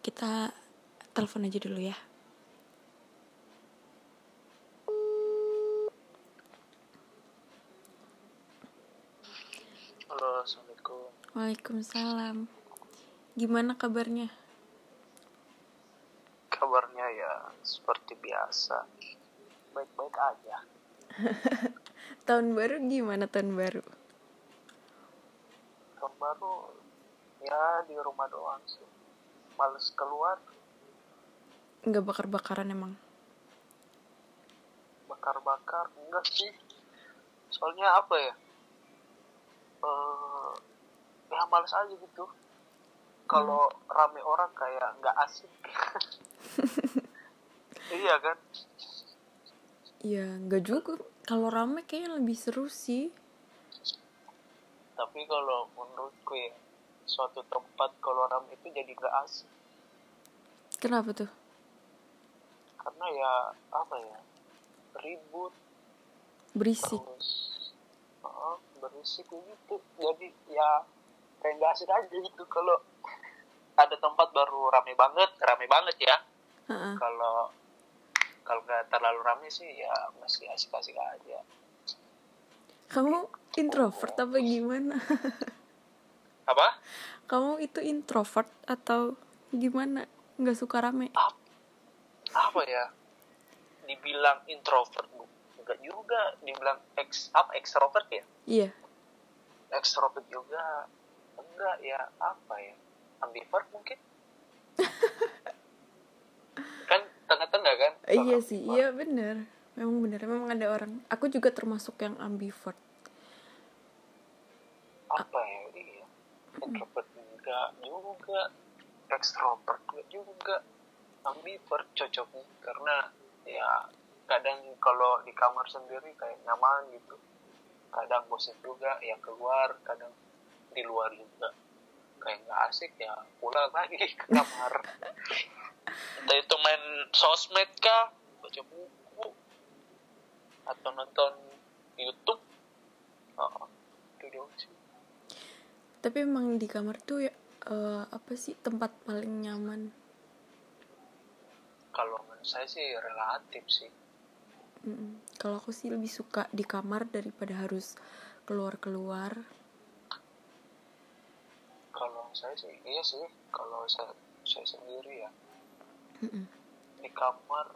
kita telepon aja dulu ya. Halo, Assalamualaikum. Waalaikumsalam. Gimana kabarnya? Kabarnya ya seperti biasa. Baik-baik aja. Tahun baru gimana tahun baru? Tahun baru ya di rumah doang sih. Males keluar, Nggak bakar-bakaran emang. bakar-bakar. Enggak sih. Soalnya apa ya? Eh, ya males aja gitu. Kalau rame orang kayak nggak asik. iya kan? Ya nggak juga. Kalau rame kayaknya lebih seru sih. Tapi kalau menurutku ya, suatu tempat kalau rame itu jadi nggak asik. Kenapa tuh? karena ya apa ya ribut Berisik. terus uh, berisik gitu jadi ya kayak nggak asik aja gitu kalau ada tempat baru rame banget rame banget ya Heeh. kalau kalau nggak terlalu rame sih ya masih asik-asik aja Kamu introvert apa gimana? apa Kamu itu introvert atau gimana? Nggak suka rame? apa, apa ya dibilang introvert bu enggak juga dibilang ex apa extrovert ya Iya. extrovert juga enggak ya apa ya ambivert mungkin kan tengah-tengah kan Iya Kalau sih, iya bener. Memang bener, memang ada orang. Aku juga termasuk yang ambivert. apa ya iya introvert enggak juga. Extrovert enggak juga ambivert cocoknya karena ya kadang kalau di kamar sendiri kayak nyaman gitu. Kadang bosan juga yang keluar kadang di luar juga. Kayak nggak asik ya pulang lagi ke kamar. Entah itu main sosmed kah baca buku atau nonton YouTube. Oh, itu doang sih Tapi emang di kamar tuh ya eh, apa sih tempat paling nyaman? kalau menurut saya sih relatif sih Mm-mm. Kalau aku sih lebih suka di kamar daripada harus keluar-keluar. kalau saya sih iya sih kalau saya saya sendiri ya Mm-mm. di kamar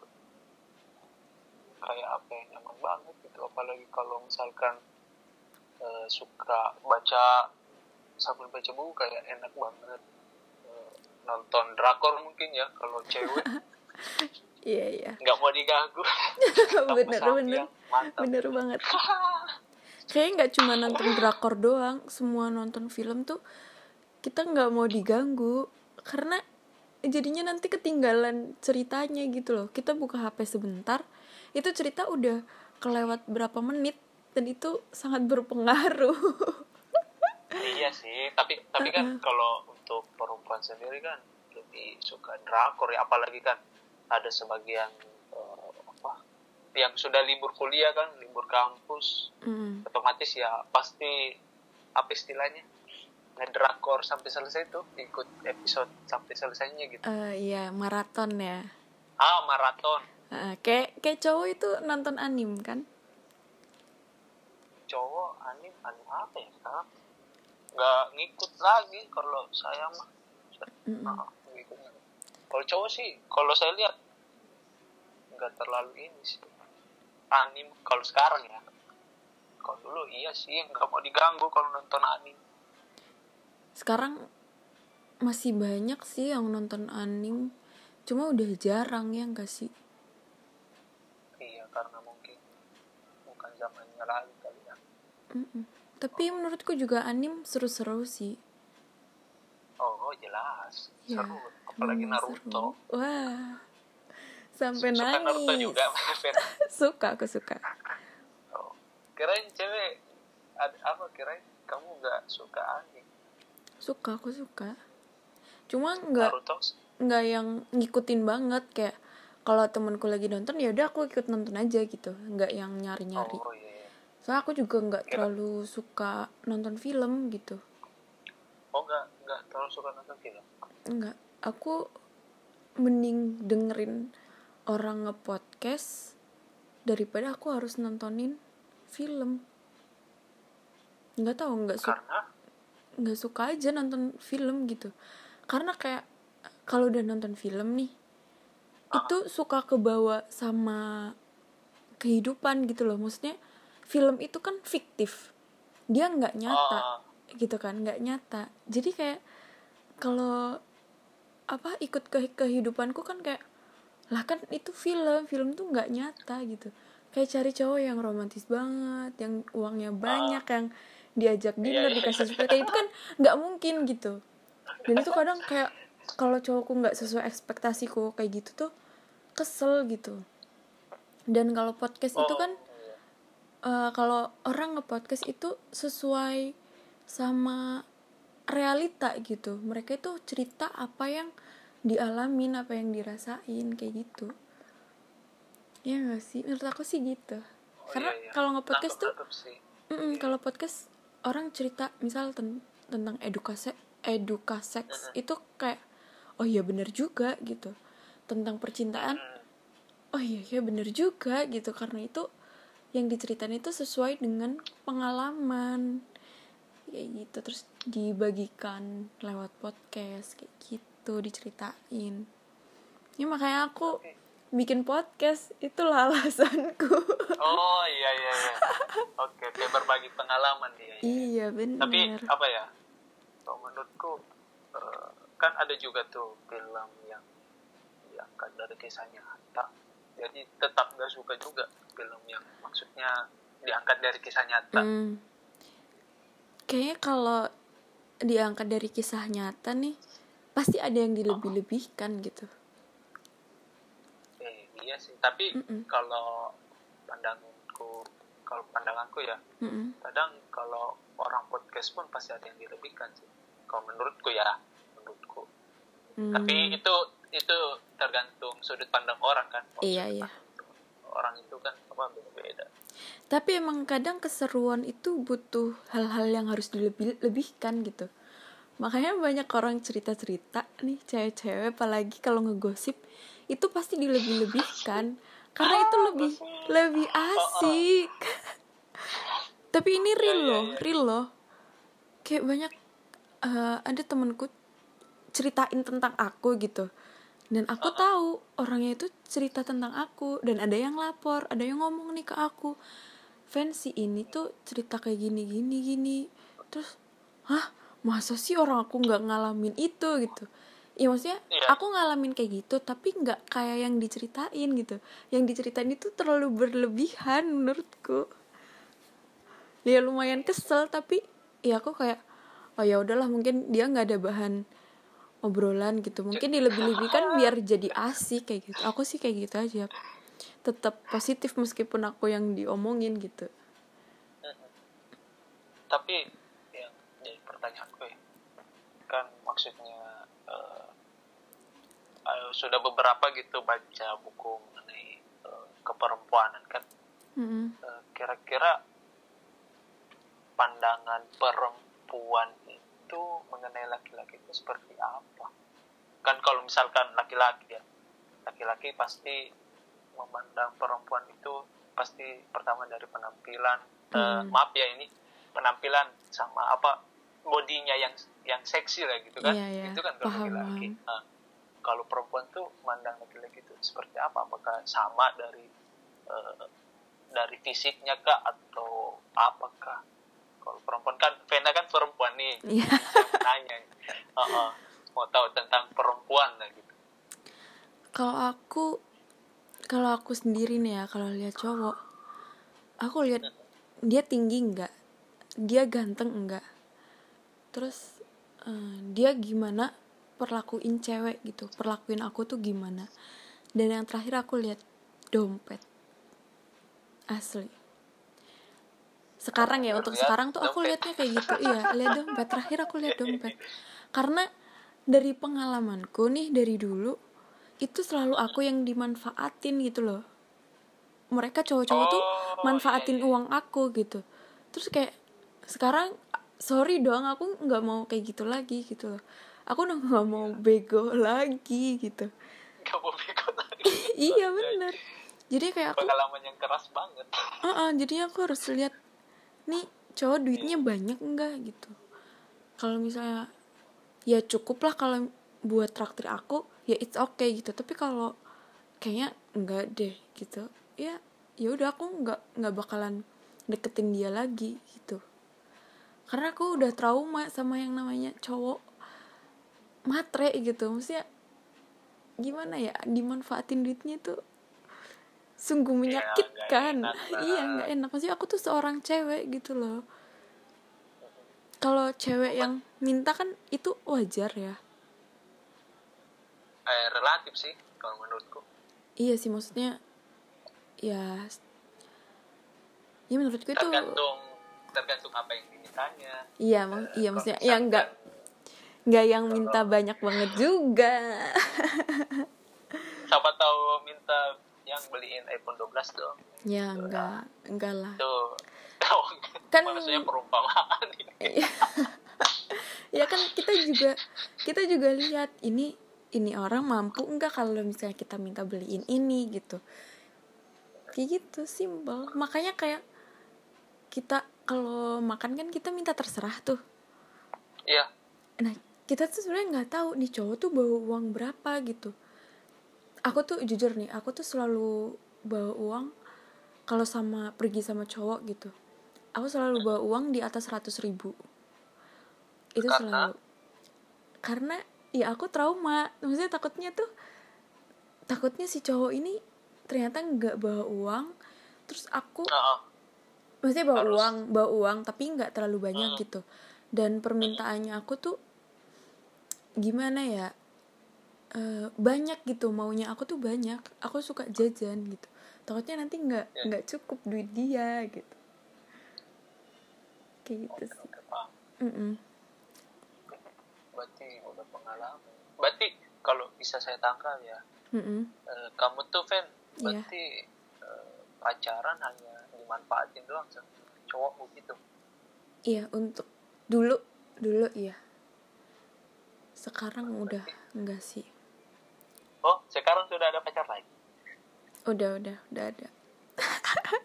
kayak apa yang nyaman banget gitu apalagi kalau misalkan eh, suka baca sambil baca buku kayak enak banget Eh, nonton drakor mungkin ya kalau cewek Iya iya. nggak mau diganggu bener bener mantap bener banget. Kayaknya nggak cuma nonton drakor doang, semua nonton film tuh kita nggak mau diganggu karena jadinya nanti ketinggalan ceritanya gitu loh. Kita buka HP sebentar, itu cerita udah kelewat berapa menit dan itu sangat berpengaruh. Iya sih tapi tapi kan kalau untuk perempuan sendiri kan lebih suka drakor ya apalagi kan ada sebagian eh, apa yang sudah libur kuliah kan libur kampus Mm. otomatis ya pasti apa istilahnya ngedrakor sampai selesai tuh ikut episode sampai selesainya gitu Eh, iya maraton ya. ah maraton Eh, kayak kayak cowok itu nonton anim kan? cowok anim anim apa ya sekarang nggak ngikut lagi kalau saya mah. Nah, ngikut. kalau cowok sih kalau saya lihat nggak terlalu ini sih anim kalau sekarang ya kalau dulu iya sih nggak mau diganggu kalau nonton anim Sekarang masih banyak sih yang nonton anim, cuma udah jarang ya enggak sih? iya karena mungkin bukan zamannya lagi kali ya Mm-mm. Tapi menurutku juga anim seru-seru sih. oh jelas Ya, seru apalagi emang Naruto seru. Wah, sampai suka Naruto nangis. juga Fer. suka, aku suka. oh. kirain cewek ada apa kirain kamu nggak suka anim Suka, aku suka. Cuma nggak Naruto nggak yang ngikutin banget kayak kalau temenku lagi nonton ya udah aku ikut nonton aja gitu nggak yang nyari-nyari oh iya iya. Soalnya aku juga nggak Kira- terlalu suka nonton film gitu. Oh nggak nggak terlalu suka nonton film? Enggak, aku mending dengerin orang ngepodcast daripada aku harus nontonin film. Nggak tahu nggak suka nggak suka aja nonton film gitu. Karena kayak kalau udah nonton film nih itu suka kebawa sama kehidupan gitu loh. Maksudnya film itu kan fiktif. Dia nggak nyata Oh. gitu kan nggak nyata. Jadi kayak kalau apa ikut ke kehidupanku kan kayak lah kan itu film film tuh nggak nyata gitu. Kayak cari cowok yang romantis banget yang uangnya banyak yang diajak dinner iya. dikasih sesuatu kayak itu kan nggak mungkin gitu. Dan itu kadang kayak kalau cowokku nggak sesuai ekspektasiku kayak gitu tuh kesel gitu. Dan kalau podcast itu Oh, kan eh, kalau orang nge-podcast itu sesuai sama realita gitu. Mereka itu cerita apa yang dialamin apa yang dirasain kayak gitu. Ya gak sih? Menurut aku sih gitu. Oh, karena iya, iya. kalau nge-podcast tuh sih. mm-mm, kalau podcast orang cerita misal ten- tentang edukasi edukasi seks itu kayak oh iya bener juga gitu. Tentang percintaan Hmm. oh iya ya bener juga gitu. Karena itu yang diceritain itu sesuai dengan pengalaman kayak gitu terus dibagikan lewat podcast kayak gitu diceritain ya makanya aku bikin podcast itulah alasanku Oh iya iya iya. Oke, oke berbagi pengalaman dia. ya. iya bener Tapi apa ya? Kalau menurutku eh, kan ada juga tuh film yang diangkat dari kisah nyata. Jadi tetap gak suka juga film yang maksudnya diangkat dari kisah nyata. Hmm. Kayaknya kalau diangkat dari kisah nyata nih, pasti ada yang dilebih-lebihkan gitu. Eh, iya sih. Tapi Mm-mm. kalau pandanganku, kalau pandanganku ya, Mm-mm. kadang kalau orang podcast pun pasti ada yang dilebihkan sih. Kalau menurutku ya, menurutku. Hmm. Tapi itu itu tergantung sudut pandang orang kan. Iya, iya. Orang itu kan apa beda-beda. Tapi emang kadang keseruan itu butuh hal-hal yang harus dilebih-lebihkan gitu. Makanya banyak orang cerita-cerita nih cewek-cewek apalagi kalau ngegosip itu pasti dilebih-lebihkan karena itu lebih lebih asik. Tapi ini real iya, loh, iya. real loh. Kayak banyak eh, ada temenku ceritain tentang aku gitu. Dan aku tahu orangnya itu cerita tentang aku dan ada yang lapor, ada yang ngomong nih ke aku. Fancy ini tuh cerita kayak gini gini gini. Terus, hah masa sih orang aku nggak ngalamin itu gitu? Iya maksudnya Iya. aku ngalamin kayak gitu tapi nggak kayak yang diceritain gitu. Yang diceritain itu terlalu berlebihan menurutku. Ya lumayan kesel tapi ya aku kayak oh ya udahlah mungkin dia nggak ada bahan obrolan gitu mungkin dilebih-lebihkan biar jadi asik kayak gitu aku sih kayak gitu aja tetap positif meskipun aku yang diomongin gitu Tapi yang jadi pertanyaanku ya, kan maksudnya eh, eh, sudah beberapa gitu baca buku mengenai eh, keperempuanan kan. Mm-mm. Eh, kira-kira pandangan perempuan itu mengenai laki-laki itu seperti apa? Kan kalau misalkan laki-laki ya, laki-laki pasti memandang perempuan itu pasti pertama dari penampilan, eh, Hmm. maaf ya ini penampilan sama apa bodinya yang yang seksi lah gitu kan, Iya, iya. itu kan kalau laki-laki. Nah, kalau perempuan tuh mandang laki-laki itu seperti apa? Apakah sama dari eh, dari fisiknya kah atau apakah? Kalau perempuan kan, Vena kan perempuan nih. Saya nanya, Heeh. mau tahu tentang perempuan lah gitu. kalau aku kalau aku sendiri nih ya kalau lihat cowok aku lihat dia tinggi enggak dia ganteng enggak terus eh, dia gimana perlakuin cewek gitu? Perlakuin aku tuh gimana? Dan yang terakhir aku lihat dompet. Asli sekarang ya untuk Lihat sekarang tuh aku dompet. lihatnya kayak gitu. Iya lihat dompet. Terakhir aku lihat dompet. Karena dari pengalamanku nih dari dulu itu selalu aku yang dimanfaatin gitu loh. Mereka cowok-cowok tuh Oh, manfaatin iya, iya. uang aku gitu. Terus kayak sekarang sorry dong aku nggak mau kayak gitu lagi gitu loh. Aku udah nggak mau bego lagi gitu. Kamu pikir lagi. Iya bener. Jadi kayak aku pengalaman yang keras banget. Uh jadi aku harus lihat nih cowok duitnya banyak enggak gitu. Kalau misalnya ya cukup lah kalau buat traktir aku ya it's okay gitu. Tapi kalau kayaknya enggak deh gitu. Ya ya udah aku nggak nggak bakalan deketin dia lagi gitu. Karena aku udah trauma sama yang namanya cowok matre gitu. Maksudnya gimana ya dimanfaatin duitnya tuh sungguh menyakitkan. nggak enak lah. iya nggak enak. Maksudnya aku tuh seorang cewek gitu loh. Kalau cewek yang minta kan itu wajar ya. Eh, relatif sih kalau menurutku. Iya sih maksudnya ya ya menurutku itu tergantung tergantung apa yang dimintanya. Iya mak- Eh, iya maksudnya ya enggak nggak yang minta banyak banget juga. Siapa tahu minta yang beliin iPhone 12 dong. Ya enggak enggak lah. Tuh Kan- maksudnya perumpamaan. Iya. ya kan kita juga kita juga lihat ini ini orang mampu enggak kalau misalnya kita minta beliin ini gitu. Kayak gitu simpel makanya kayak kita kalau makan kan kita minta terserah tuh. Iya. Nah kita tuh sebenarnya nggak tahu nih cowok tuh bawa uang berapa gitu aku tuh jujur nih aku tuh selalu bawa uang kalau sama pergi sama cowok gitu aku selalu bawa uang di atas 100 ribu itu Karena? selalu karena ya aku trauma maksudnya takutnya tuh takutnya si cowok ini ternyata nggak bawa uang terus aku Heeh. maksudnya bawa Harus. uang bawa uang tapi nggak terlalu banyak Hmm. gitu dan permintaannya aku tuh gimana ya Eh, banyak gitu maunya aku tuh banyak aku suka jajan gitu takutnya nanti nggak Ya. nggak cukup duit dia gitu kayak gitu sih Oke, paham. Mm-mm. berarti udah pengalaman berarti kalau bisa saya tangkap ya Mm-mm. eh, kamu tuh Fen Iya. berarti eh, pacaran hanya dimanfaatin doang sama cowok gitu iya untuk dulu dulu iya sekarang udah enggak sih oh sekarang sudah ada pacar lagi? Udah udah udah ada.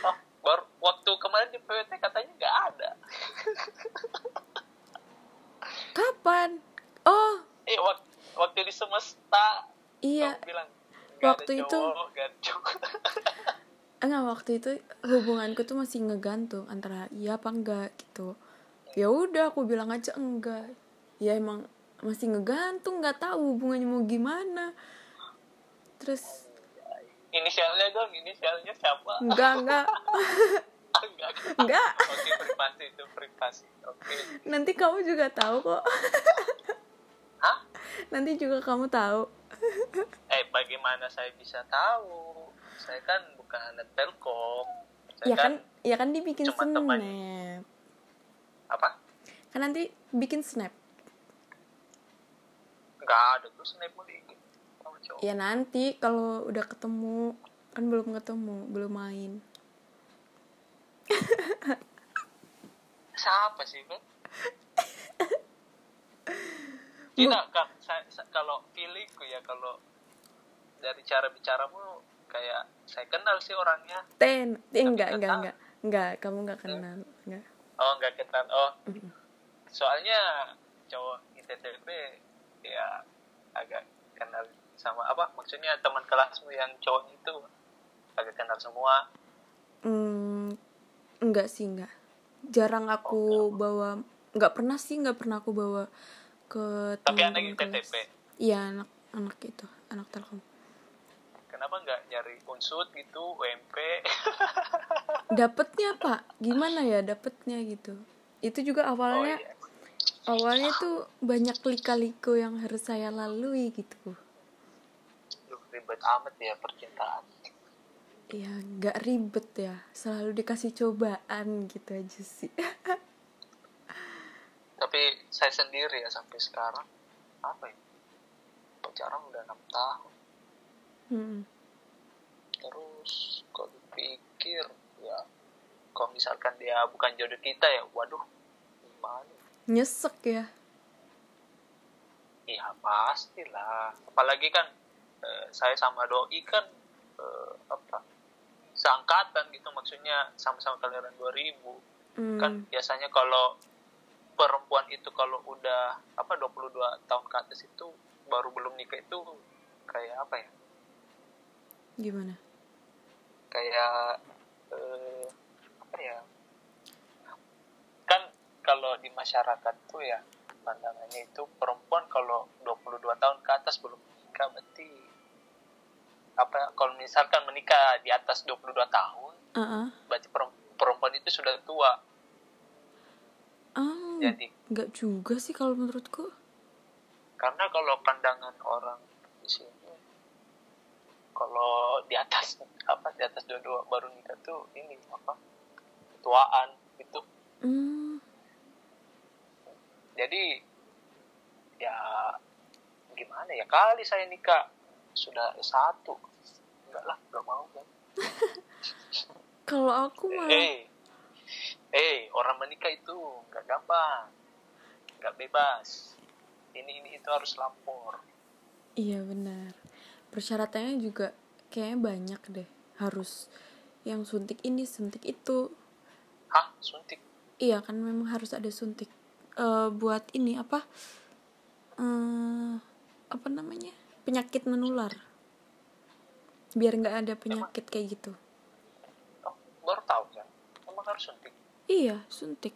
Oh baru waktu kemarin di PWT katanya nggak ada. Kapan? Oh. Eh waktu, waktu di semesta. Iya. Bilang Waktu itu- enggak waktu itu hubunganku tuh masih ngegantung antara iya apa enggak gitu. Ya udah aku bilang aja enggak. Ya emang masih ngegantung nggak tahu hubungannya mau gimana. Terus inisialnya dong inisialnya siapa? Enggak enggak enggak enggak oke privasi itu privasi. Oke. Nanti kamu juga tahu kok. Hah? Nanti juga kamu tahu. Eh bagaimana saya bisa tahu? Saya kan bukan anak telkom. Ya saya kan ya kan dibikin snap. teman. apa? Kan nanti bikin snap nggak ada snap ya nanti kalau udah ketemu kan belum ketemu belum main. Siapa sih Ben tidak saya- kalau feelingku ya kalau dari cara bicaramu kayak saya kenal sih orangnya. Ten eh, enggak nggak enggak enggak. Enggak kamu enggak. kenal enggak. Oh nggak kenal. Oh. Soalnya cowok ITTP ya agak kenal sama apa maksudnya teman kelasmu yang cowok itu agak kenal semua? Hmm, enggak sih enggak. Jarang aku bawa enggak pernah sih enggak pernah aku bawa ke tapi anak. ITTP iya anak anak itu anak telkom. Kenapa nggak nyari unsut gitu UMP dapetnya pak. Gimana ya dapetnya gitu? Itu juga oh awalnya iya awalnya tuh banyak lika-liku yang harus saya lalui gitu. Duh, ribet amat ya percintaan. Ya nggak ribet ya. Selalu dikasih cobaan gitu aja sih. Tapi saya sendiri ya sampai sekarang apa ya? Pacaran udah enam tahun. Hmm. terus kalau dipikir ya kalau misalkan dia bukan jodoh kita ya waduh gimana nyesek ya. Iya pastilah. Apalagi kan eh, saya sama doi kan eh, apa seangkatan gitu. Maksudnya sama-sama kelahiran 2000 Hmm. kan biasanya kalau perempuan itu kalau udah apa 22 tahun ke atas itu baru belum nikah itu kayak apa ya? Gimana? kayak eh, apa ya kalau di masyarakat tuh ya pandangannya itu perempuan kalau 22 tahun ke atas belum menikah berarti apa kalau misalkan menikah di atas 22 tahun Ah, berarti perem- perempuan itu sudah tua. Ah, jadi nggak juga sih kalau menurutku. karena kalau pandangan orang di sini kalau di atas apa di atas dua-dua baru nikah tuh ini apa ketuaan gitu. Hmm, jadi ya gimana ya? Kali saya nikah sudah S1 enggak lah enggak mau kan? Kalau aku malah eh eh orang menikah itu enggak gampang enggak bebas. Ini ini itu harus lapor. Iya benar. Persyaratannya juga kayaknya banyak deh. Harus yang suntik ini, suntik itu. hah? Suntik? Iya kan memang harus ada suntik Eh buat ini apa? eh apa namanya? Penyakit menular. Biar nggak ada penyakit kayak gitu. oh, baru tahu kan emang harus suntik Iya, suntik.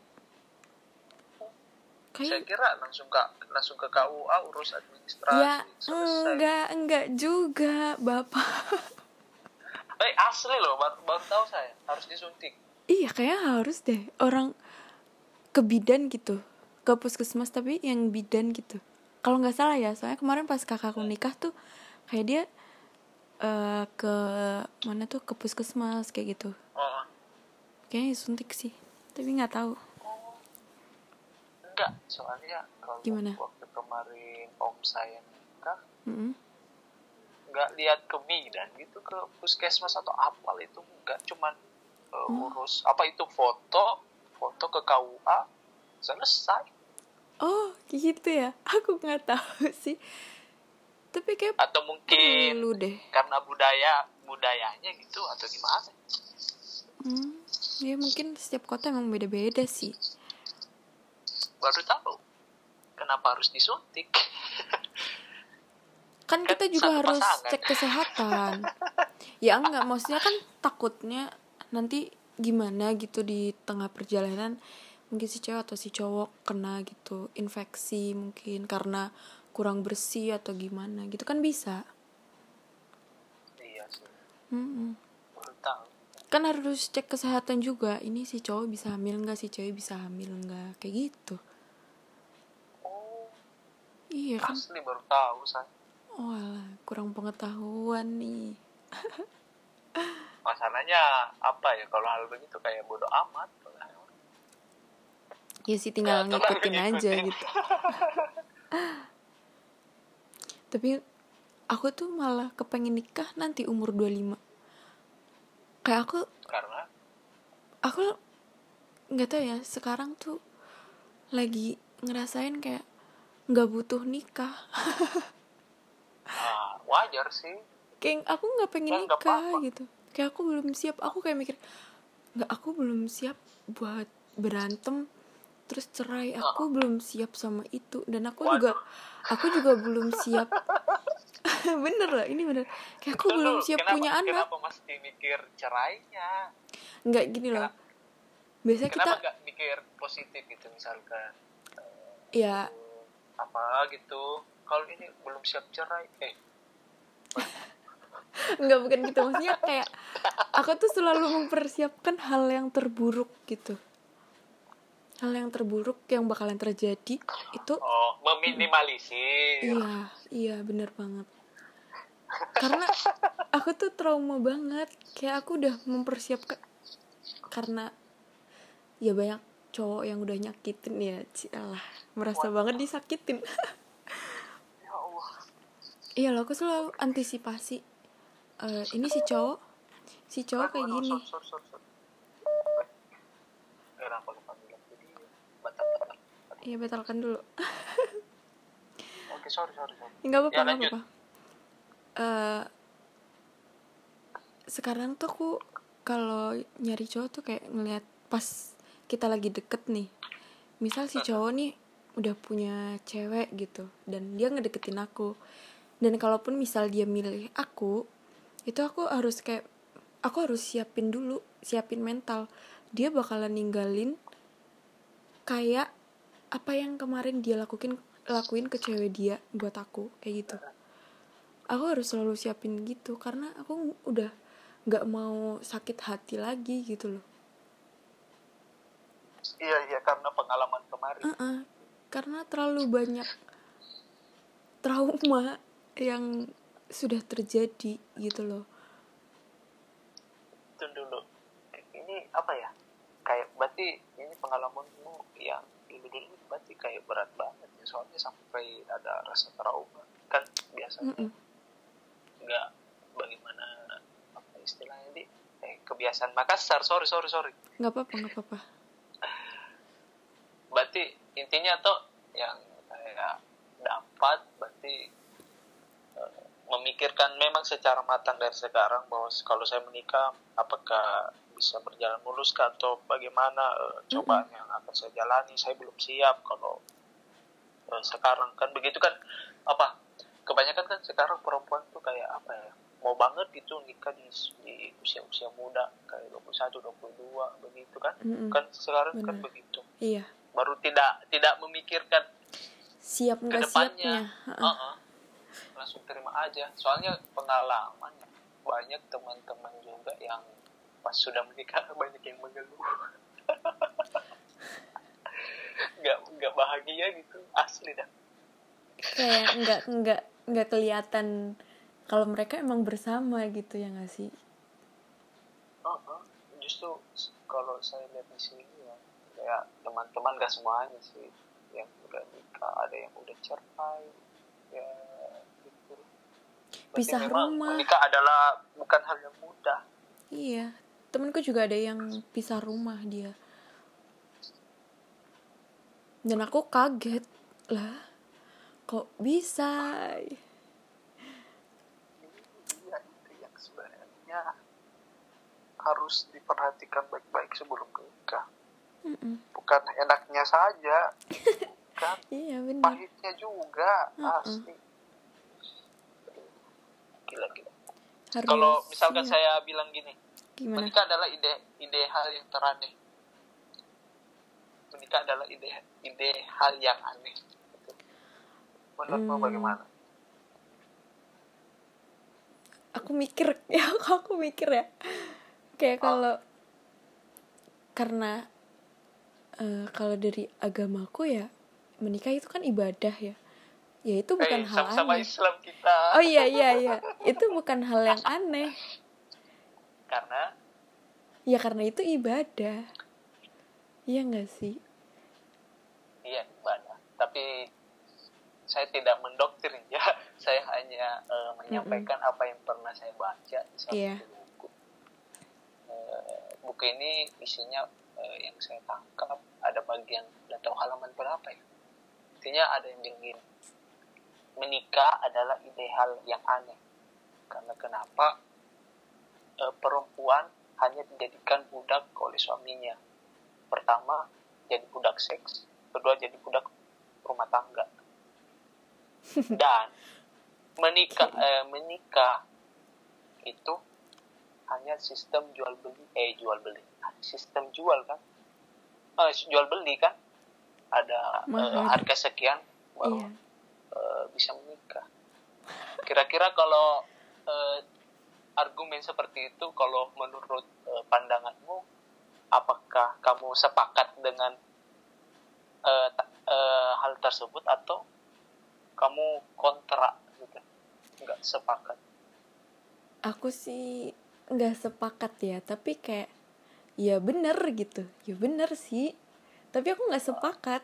saya Kayak kira langsung ke langsung ke KUA urus administrasi ya selesai enggak enggak juga, Bapak. eh asli loh baru, baru tahu saya harus disuntik Iya, kayak harus deh orang ke bidan gitu, ke puskesmas tapi yang bidan gitu. Kalau nggak salah ya, soalnya kemarin pas kakakku nikah tuh kayak dia eh, ke mana tuh ke puskesmas kayak gitu. oh Kayaknya suntik sih, tapi nggak tahu. enggak soalnya kalau Gimana? waktu kemarin om saya nikah Mm-mm. nggak lihat ke bidan gitu ke puskesmas atau apal itu nggak cuman uh, urus apa itu foto foto ke KUA selesai Oh, gitu ya. Aku nggak tahu sih. Tapi kayak atau mungkin perlu deh. karena budaya budayanya gitu atau gimana Hmm, ya mungkin setiap kota emang beda-beda sih. baru tahu kenapa harus disuntik kan Kan kita juga satu harus pasangan. cek kesehatan ya enggak maksudnya kan takutnya nanti gimana gitu di tengah perjalanan mungkin si cewek atau si cowok kena gitu infeksi mungkin karena kurang bersih atau gimana gitu kan bisa. Iya sih. Tahu kan harus cek kesehatan juga ini si cowok bisa hamil nggak si cewek bisa hamil nggak kayak gitu. Oh iya kan? asli baru tahu saya. Oh alah, kurang pengetahuan nih. Masalahnya apa ya kalau hal begitu kayak bodoh amat ya sih tinggal itulah ngikutin aja gitu. Tapi aku tuh malah kepengen nikah nanti umur 25 kayak aku karena? aku nggak tahu ya sekarang tuh lagi ngerasain kayak nggak butuh nikah. Ah, wajar sih. Kayak aku nggak pengen Ya, nggak nikah gitu. Kayak aku belum siap. Aku kayak mikir nggak aku belum siap buat berantem terus cerai aku belum siap sama itu. Dan aku juga aku juga belum siap. Bener lah ini bener. Kayak aku Betul, belum siap kenapa, punya anak. kenapa mesti mikir cerainya? Nggak gini loh. Biasanya kita kenapa nggak mikir positif gitu misalkan ya apa gitu. Kalau ini belum siap cerai eh. Nggak bukan gitu. Maksudnya kayak aku tuh selalu mempersiapkan hal yang terburuk gitu hal yang terburuk yang bakalan terjadi itu oh meminimalisir. Iya iya bener banget. Karena aku tuh trauma banget. Kayak aku udah mempersiapkan karena ya banyak cowok yang udah nyakitin ya cialah merasa banget disakitin. Ya Allah. Iya loh aku selalu antisipasi Eh, ini si cowok si cowok kayak gini sorry, sorry, sorry, sorry. Eh, kenapa lupa bilang jadi batal batal iya batalkan dulu. Oke sorry sorry sorry. Nggak apa-apa Ya, lanjut. apa-apa. Eh sekarang tuh aku kalau nyari cowok tuh kayak ngeliat pas kita lagi deket nih. Misal si cowok nih udah punya cewek gitu dan dia ngedeketin aku. Dan kalaupun misal dia milih aku itu aku harus kayak aku harus siapin dulu siapin mental. Dia bakalan ninggalin kayak apa yang kemarin dia lakuin lakuin ke cewek dia buat aku kayak gitu. Aku harus selalu siapin gitu karena aku udah nggak mau sakit hati lagi gitu loh. Iya iya karena pengalaman kemarin. Uh-uh. karena terlalu banyak trauma yang sudah terjadi gitu loh. Itu dulu. Ini apa ya? Kayak berarti ini pengalamanmu yang dulu berarti kayak berat banget ya. Soalnya sampai ada rasa trauma. Kan biasanya Mm-mm. nggak bagaimana apa istilahnya di eh, kebiasaan Makassar. Sorry sorry sorry. Nggak apa-apa nggak apa-apa. Berarti intinya tuh yang saya dapat berarti eh, memikirkan memang secara matang dari sekarang bahwa kalau saya menikah apakah bisa berjalan mulus kah? Atau bagaimana eh, cobaan yang akan saya jalani? Saya belum siap kalau eh, sekarang. Kan begitu kan apa kebanyakan kan sekarang perempuan tuh kayak apa ya mau banget gitu nikah di, di usia-usia muda kayak 21 22 begitu kan? Mm-mm. kan sekarang kan Benar. begitu. Iya. Baru tidak tidak memikirkan siap ke nggak siapnya. Ha-ha. Uh-uh. langsung terima aja. Soalnya pengalaman banyak teman-teman juga yang pas sudah menikah banyak yang mengeluh. Nggak nggak bahagia gitu asli dah. Kayak nggak nggak nggak kelihatan kalau mereka emang bersama gitu ya nggak sih? Uh-uh. justru kalau saya lihat di sini ya kayak teman-teman gak semuanya sih. Yang udah nikah ada yang udah cerai ya gitu. Berarti Pisah rumah. menikah adalah bukan hal yang mudah. Iya temenku juga ada yang pisah rumah dia dan aku kaget lah kok bisa Iya, itu yang sebenarnya harus diperhatikan baik-baik sebelum menikah. Mm-mm. Bukan enaknya saja, kan iya benar pahitnya juga Mm-mm. asli. Gila-gila. harus Kalau misalkan iya. saya bilang gini, gimana menikah adalah ide ide hal yang teraneh. Menikah adalah ide ide hal yang aneh. Gitu. Menurutmu Hmm. bagaimana? aku mikir ya aku mikir ya kayak Oh. kalau karena eh, kalau dari agamaku ya menikah itu kan ibadah ya ya itu bukan Eh, hal sama-sama aneh Islam kita. oh iya iya iya itu bukan hal yang aneh Karena ya karena itu ibadah iya nggak sih Iya, ibadah. Tapi saya tidak mendoktrin ya. Saya hanya eh, menyampaikan apa yang pernah saya baca di salah satu buku. Eh, buku ini isinya eh, yang saya tangkap ada bagian tahu halaman berapa ya. Intinya ada yang bilang gini. Menikah adalah ideal yang aneh. Karena kenapa eh, perempuan hanya dijadikan budak oleh suaminya. Pertama, jadi budak seks. Kedua, jadi budak rumah tangga. Dan menikah eh, menikah itu hanya sistem jual beli eh jual beli sistem jual kan eh, jual beli kan ada eh, harga sekian baru iya eh, bisa menikah kira-kira kalau eh, argumen seperti itu kalau menurut eh, pandanganmu apakah kamu sepakat dengan ta- eh, hal tersebut atau kamu kontra gitu? Nggak sepakat. Aku sih nggak sepakat ya tapi kayak ya bener gitu. Ya bener sih tapi aku nggak sepakat.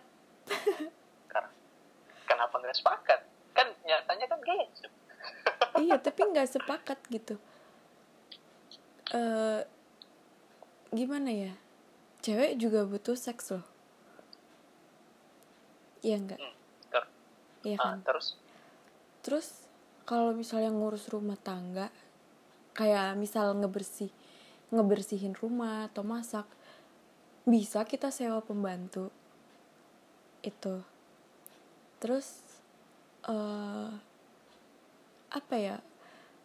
Kenapa nggak sepakat? Kan nyatanya kan gitu iya tapi nggak sepakat gitu eh gimana ya? Cewek juga butuh seks loh. Iya enggak Hmm, iya ah, kan? terus? Terus kalau misalnya ngurus rumah tangga kayak misal ngebersih ngebersihin rumah atau masak bisa kita sewa pembantu. Itu. Terus eh apa ya?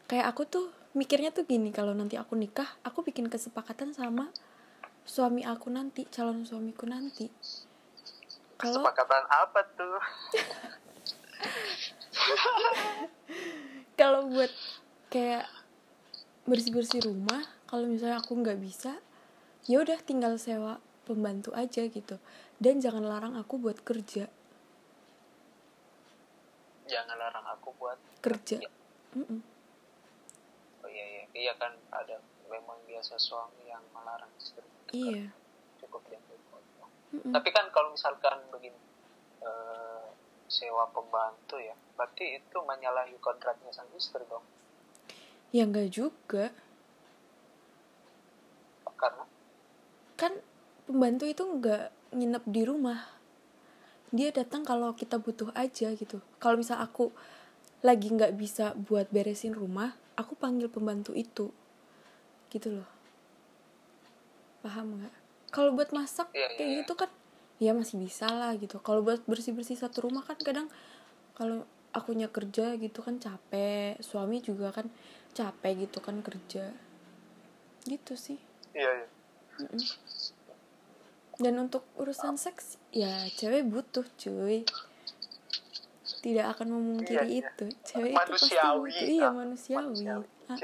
Kayak aku tuh mikirnya tuh gini kalau nanti aku nikah aku bikin kesepakatan sama suami aku nanti calon suamiku nanti kalau Kesepakatan apa tuh? kalau buat kayak bersih bersih rumah kalau misalnya aku nggak bisa ya udah tinggal sewa pembantu aja gitu dan jangan larang aku buat kerja Jangan larang aku buat kerja Iya. Mm-mm. Oh iya kan ada memang biasa suami yang melarang istri. iya Cukup berkontrak. Mm-mm. Tapi kan kalau misalkan begini eh, sewa pembantu ya, berarti itu menyalahi kontraknya sang istri dong. ya nggak juga Karena kan pembantu itu nggak nginep di rumah dia datang kalau kita butuh aja gitu kalau misal aku lagi nggak bisa buat beresin rumah aku panggil pembantu itu. Gitu loh. Paham nggak? Kalau buat masak Iya, iya, kayak iya. gitu kan ya masih bisa lah gitu. Kalau buat bersih bersih satu rumah kan kadang kalau akunya kerja gitu kan capek suami juga kan capek gitu kan kerja. Gitu sih. Iya iya. dan untuk urusan seks ya cewek butuh cuy tidak akan memungkiri Iya, iya. itu. Cewek itu pasti iya manusiawi, Manusiawi. Ah.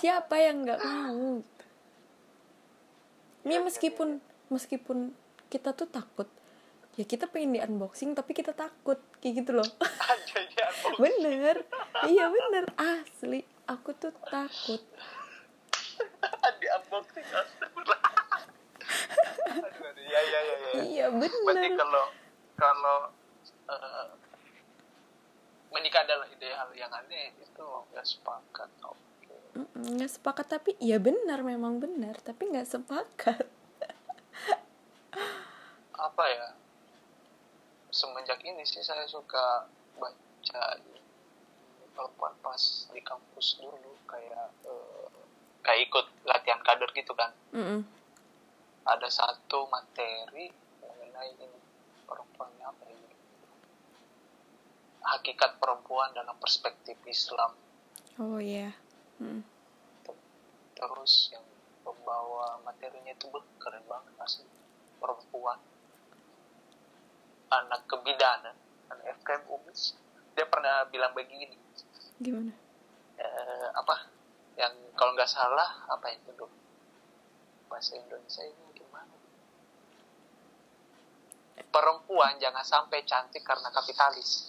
siapa yang nggak mau? Iya, ini iya, meskipun meskipun kita tuh takut ya kita pengen di unboxing tapi kita takut kayak gitu loh. Ya, oh. bener. Iya bener. Asli aku tuh takut. Di unboxing ya ya ya ya. iya Berarti bener kalau kalau eh, menikah adalah ideal yang aneh itu nggak sepakat. Oke. Mm-mm, nggak sepakat tapi ya benar memang benar tapi nggak sepakat Apa ya? Semenjak ini sih saya suka baca perempuan pas di kampus dulu kayak eh, kayak ikut latihan kader gitu kan. Mm-mm. Ada satu materi mengenai ini perempuannya apa ya? Hakikat perempuan dalam perspektif Islam. oh iya. Mm. terus yang pembawa materinya itu keren banget asli. Perempuan. Anak kebidanan anak FKM UMIS. Dia pernah bilang begini gimana? Eh, apa? Yang kalau nggak salah apa itu dulu bahasa Indonesia ini gimana? Perempuan jangan sampai cantik karena kapitalis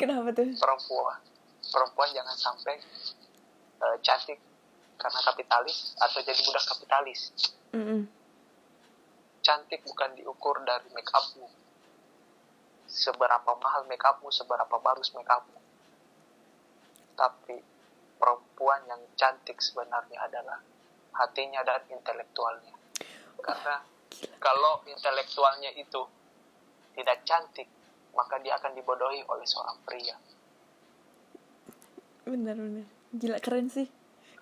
kenapa tuh? Perempuan. Perempuan jangan sampai eh, cantik karena kapitalis atau jadi budak kapitalis. Mm-mm. cantik bukan diukur dari make upmu seberapa mahal make upmu seberapa bagus make upmu tapi perempuan yang cantik sebenarnya adalah hatinya dan intelektualnya. Karena kalau intelektualnya itu tidak cantik maka dia akan dibodohi oleh seorang pria. Benar benar. Gila keren sih.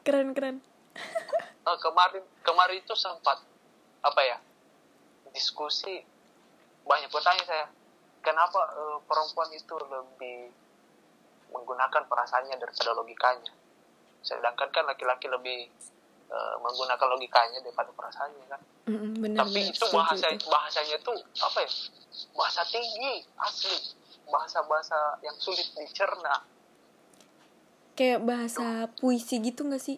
Keren keren. Eh, kemarin kemarin itu sempat apa ya diskusi. Banyak bertanya saya kenapa eh, perempuan itu lebih menggunakan perasaannya daripada logikanya? Sedangkan kan laki-laki lebih eh, menggunakan logikanya daripada perasaannya kan? Benar tapi itu bahasa tuh. bahasanya itu apa ya? Bahasa tinggi asli. Bahasa-bahasa yang sulit dicerna. Kayak bahasa puisi gitu nggak sih?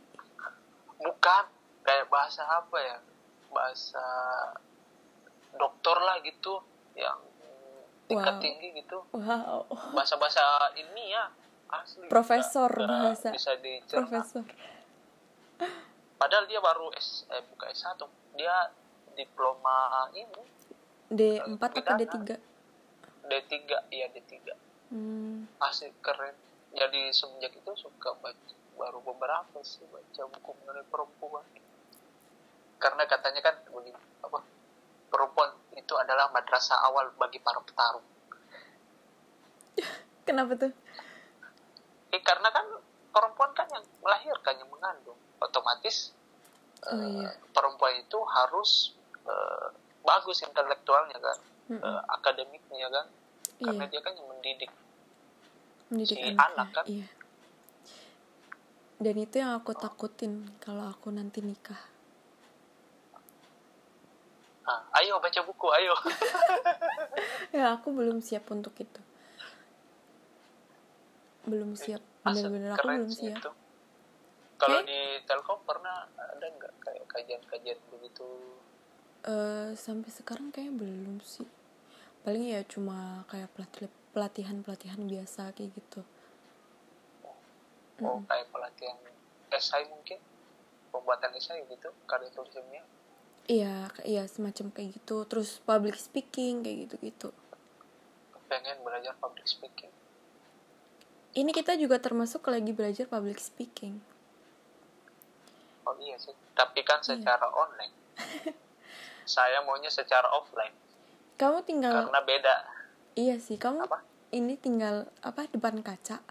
Bukan. Kayak bahasa apa ya? Bahasa dokter lah gitu yang tingkat Wow. tinggi gitu. Wow. Bahasa-bahasa ini ya asli. Profesor bahasa. bisa dicerna. Profesor padahal dia baru S eh bukan S1 dia diploma ini. D4 atau Pidana. D3 D3 iya D3 hmm. asli keren. Jadi semenjak itu suka baca baru beberapa sih baca buku mengenai perempuan. Karena katanya kan begini apa perempuan itu adalah madrasah awal bagi para petarung. Kenapa tuh? Eh, karena kan perempuan kan yang melahirkan yang mengandung otomatis Oh, eh, iya. perempuan itu harus eh, bagus intelektualnya kan Mm-mm. eh, akademiknya kan karena Iya. dia kan yang mendidik Mendidik si anaknya. anak kan? Iya. Dan itu yang aku takutin kalau aku nanti nikah. Ah, ayo baca buku ayo Ya aku belum siap untuk itu. Belum siap. Asal Bener-bener aku belum siap. itu. Kalau di telkom pernah ada nggak kayak kajian-kajian begitu Eh, sampai sekarang kayaknya belum sih. Paling ya cuma kayak pelat- pelatihan-pelatihan biasa kayak gitu. oh kayak pelatihan esai mungkin pembuatan esai gitu karya tulisannya Iya, iya semacam kayak gitu. Terus public speaking kayak gitu-gitu. pengen belajar public speaking Ini kita juga termasuk lagi belajar public speaking. Iya sih tapi kan Iya. secara online saya maunya secara offline Kamu tinggal karena beda iya sih, kamu apa ini tinggal apa depan kaca.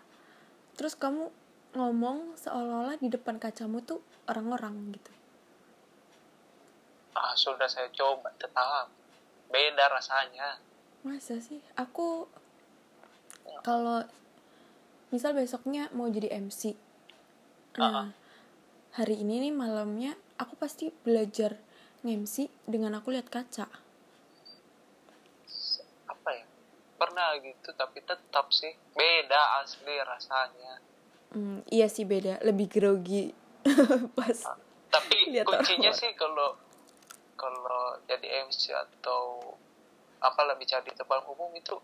Terus kamu ngomong seolah-olah di depan kacamu tuh orang-orang gitu. ah sudah saya coba tetap beda rasanya Masa sih? Aku kalau misal besoknya mau jadi MC. Nah, hari ini nih malamnya aku pasti belajar nge-MC dengan aku lihat kaca. apa ya pernah gitu tapi tetap sih beda asli rasanya Hmm, iya sih beda, lebih grogi pas. tapi Lihat kuncinya sih kalau kalau jadi MC atau apa lebih cari depan umum itu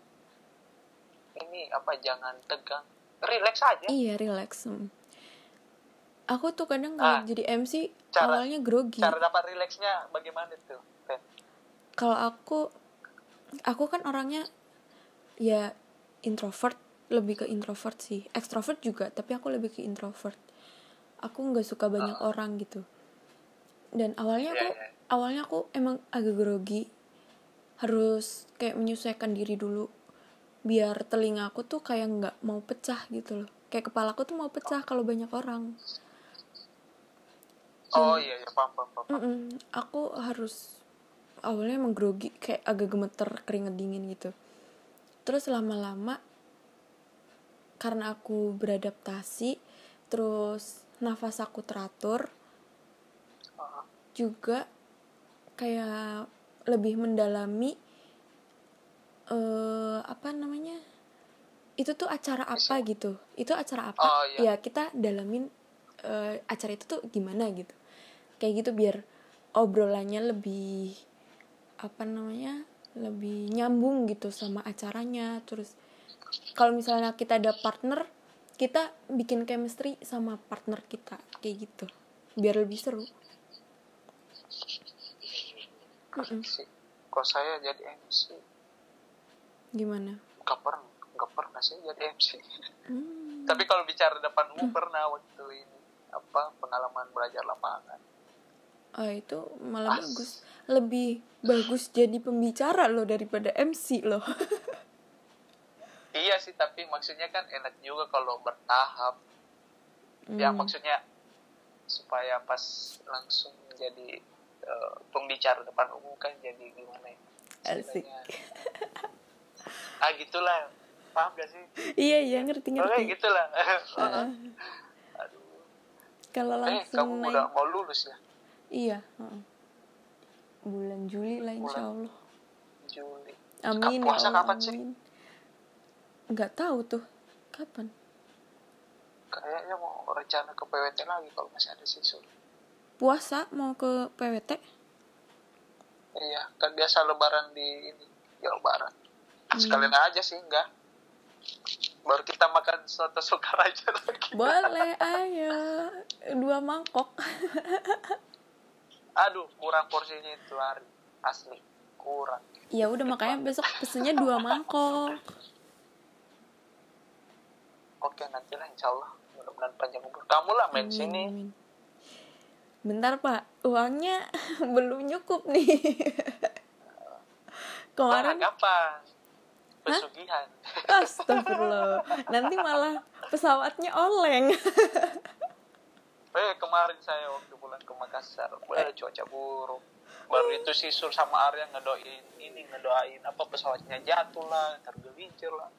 ini apa jangan tegang relax aja Iya, relax. Hmm. Aku tuh kadang Ah, kalau jadi MC cara- awalnya grogi. cara dapat relaxnya bagaimana tuh? Kalau aku aku kan orangnya ya introvert, lebih ke introvert sih. Extrovert juga, tapi aku lebih ke introvert. Aku nggak suka banyak orang gitu. Dan awalnya Iya, aku iya. awalnya aku emang agak grogi. Harus kayak menyesuaikan diri dulu biar telinga aku tuh kayak nggak mau pecah gitu loh. Kayak kepala aku tuh mau pecah kalau banyak orang. Oh iya iya paham paham, paham. Mm-mm, aku harus awalnya emang grogi kayak agak gemeter keringet dingin gitu. Terus lama-lama karena aku beradaptasi terus nafas aku teratur Ah, juga kayak lebih mendalami eh apa namanya itu tuh acara apa gitu. Itu acara apa? Oh, iya. ya kita dalamin eh, acara itu tuh gimana gitu kayak gitu biar obrolannya lebih apa namanya lebih nyambung gitu sama acaranya. Terus kalau misalnya kita ada partner kita bikin chemistry sama partner kita kayak gitu. Biar lebih seru. Keren sih kalau saya jadi MC gimana? Nggak pernah nggak pernah sih jadi MC Hmm. tapi kalau bicara depan umum pernah waktu ini apa pengalaman belajar lapangan Ah itu malah As- bagus. Lebih bagus jadi pembicara loh daripada MC loh. iya sih tapi maksudnya kan enak juga kalau bertahap ya Hmm. maksudnya supaya pas langsung jadi eh, pembicara depan umum kan jadi gimana ya Asik. ah gitulah paham gak sih Iya iya ngerti oke ngerti. gitulah Heeh. aduh Kalau eh langsung kamu naik. udah mau lulus ya Iya. heeh. Bulan Juli lah insya Allah. Juli Amin. Puasa ya Allah, kapan sih? amin. Nggak tahu tuh kapan. kayaknya mau rencana ke PWT lagi kalau masih ada siswa Puasa mau ke PWT? iya kan biasa lebaran di ini Jawa Barat Hmm. sekalian aja sih enggak baru kita makan soto sukaraja lagi Boleh, ayo. Dua mangkok. aduh kurang porsinya itu hari asli kurang. Ya udah makanya besok pesennya dua mangkok. oke nanti lah insya Allah. Mudah-mudahan panjang umur kamu lah main Amin, sini. amin. Bentar pak, uangnya belum cukup nih. Kemarin gampang pesugihan. Astagfirullah. Nanti malah pesawatnya oleng eh kemarin saya waktu pulang ke Makassar. Eh, cuaca buruk. Baru itu si Sur sama Arya ngedoain ini ngedoain apa pesawatnya jatuh lah tergelincir lah.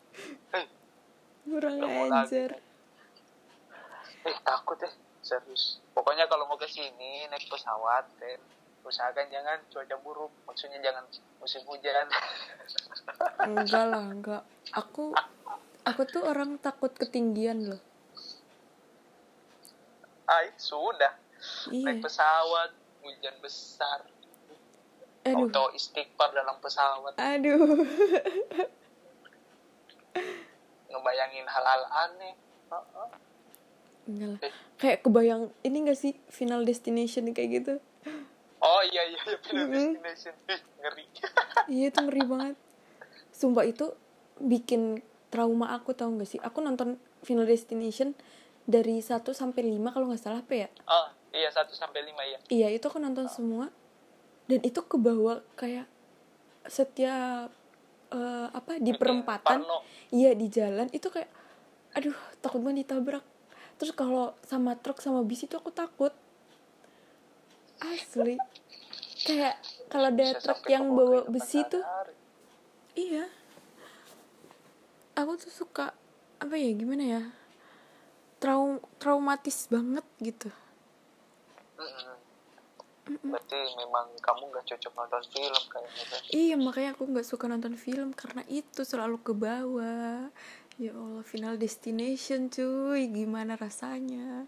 Eh kurang ajar. Eh takut eh serius. Pokoknya kalau mau ke sini naik pesawat kan usahakan jangan cuaca buruk. Maksudnya jangan musim hujan. Enggak lah enggak. Aku aku tuh orang takut ketinggian loh ah sudah. Naik iya pesawat hujan besar. Aduh. Auto istighfar dalam pesawat. Aduh. Ngebayangin hal-hal aneh. Heeh. enggak lah. Kayak kebayang ini gak sih final destination kayak gitu? Oh iya iya iya Final Mm-mm. destination. Ih, ngeri. Iya itu ngeri banget. Sumpah itu bikin trauma aku tau gak sih? Aku nonton final destination dari 1 sampai 5 kalau nggak salah apa ya? Oh iya satu sampai lima iya. Iya itu aku nonton semua. Dan itu kebawa kayak setiap eh, apa di Mm-mm, perempatan. Parno. iya di jalan itu kayak aduh takut banget ditabrak. Terus kalau sama truk sama bis itu aku takut. Asli. Kayak kalau ada Bisa truk yang ke bawah bawa besi tuh iya. Aku tuh suka apa ya gimana ya traum traumatis banget gitu Mm-mm. berarti memang kamu nggak cocok nonton film kayaknya kan Iya makanya aku nggak suka nonton film karena itu selalu ke bawah. Ya Allah Final Destination cuy gimana rasanya?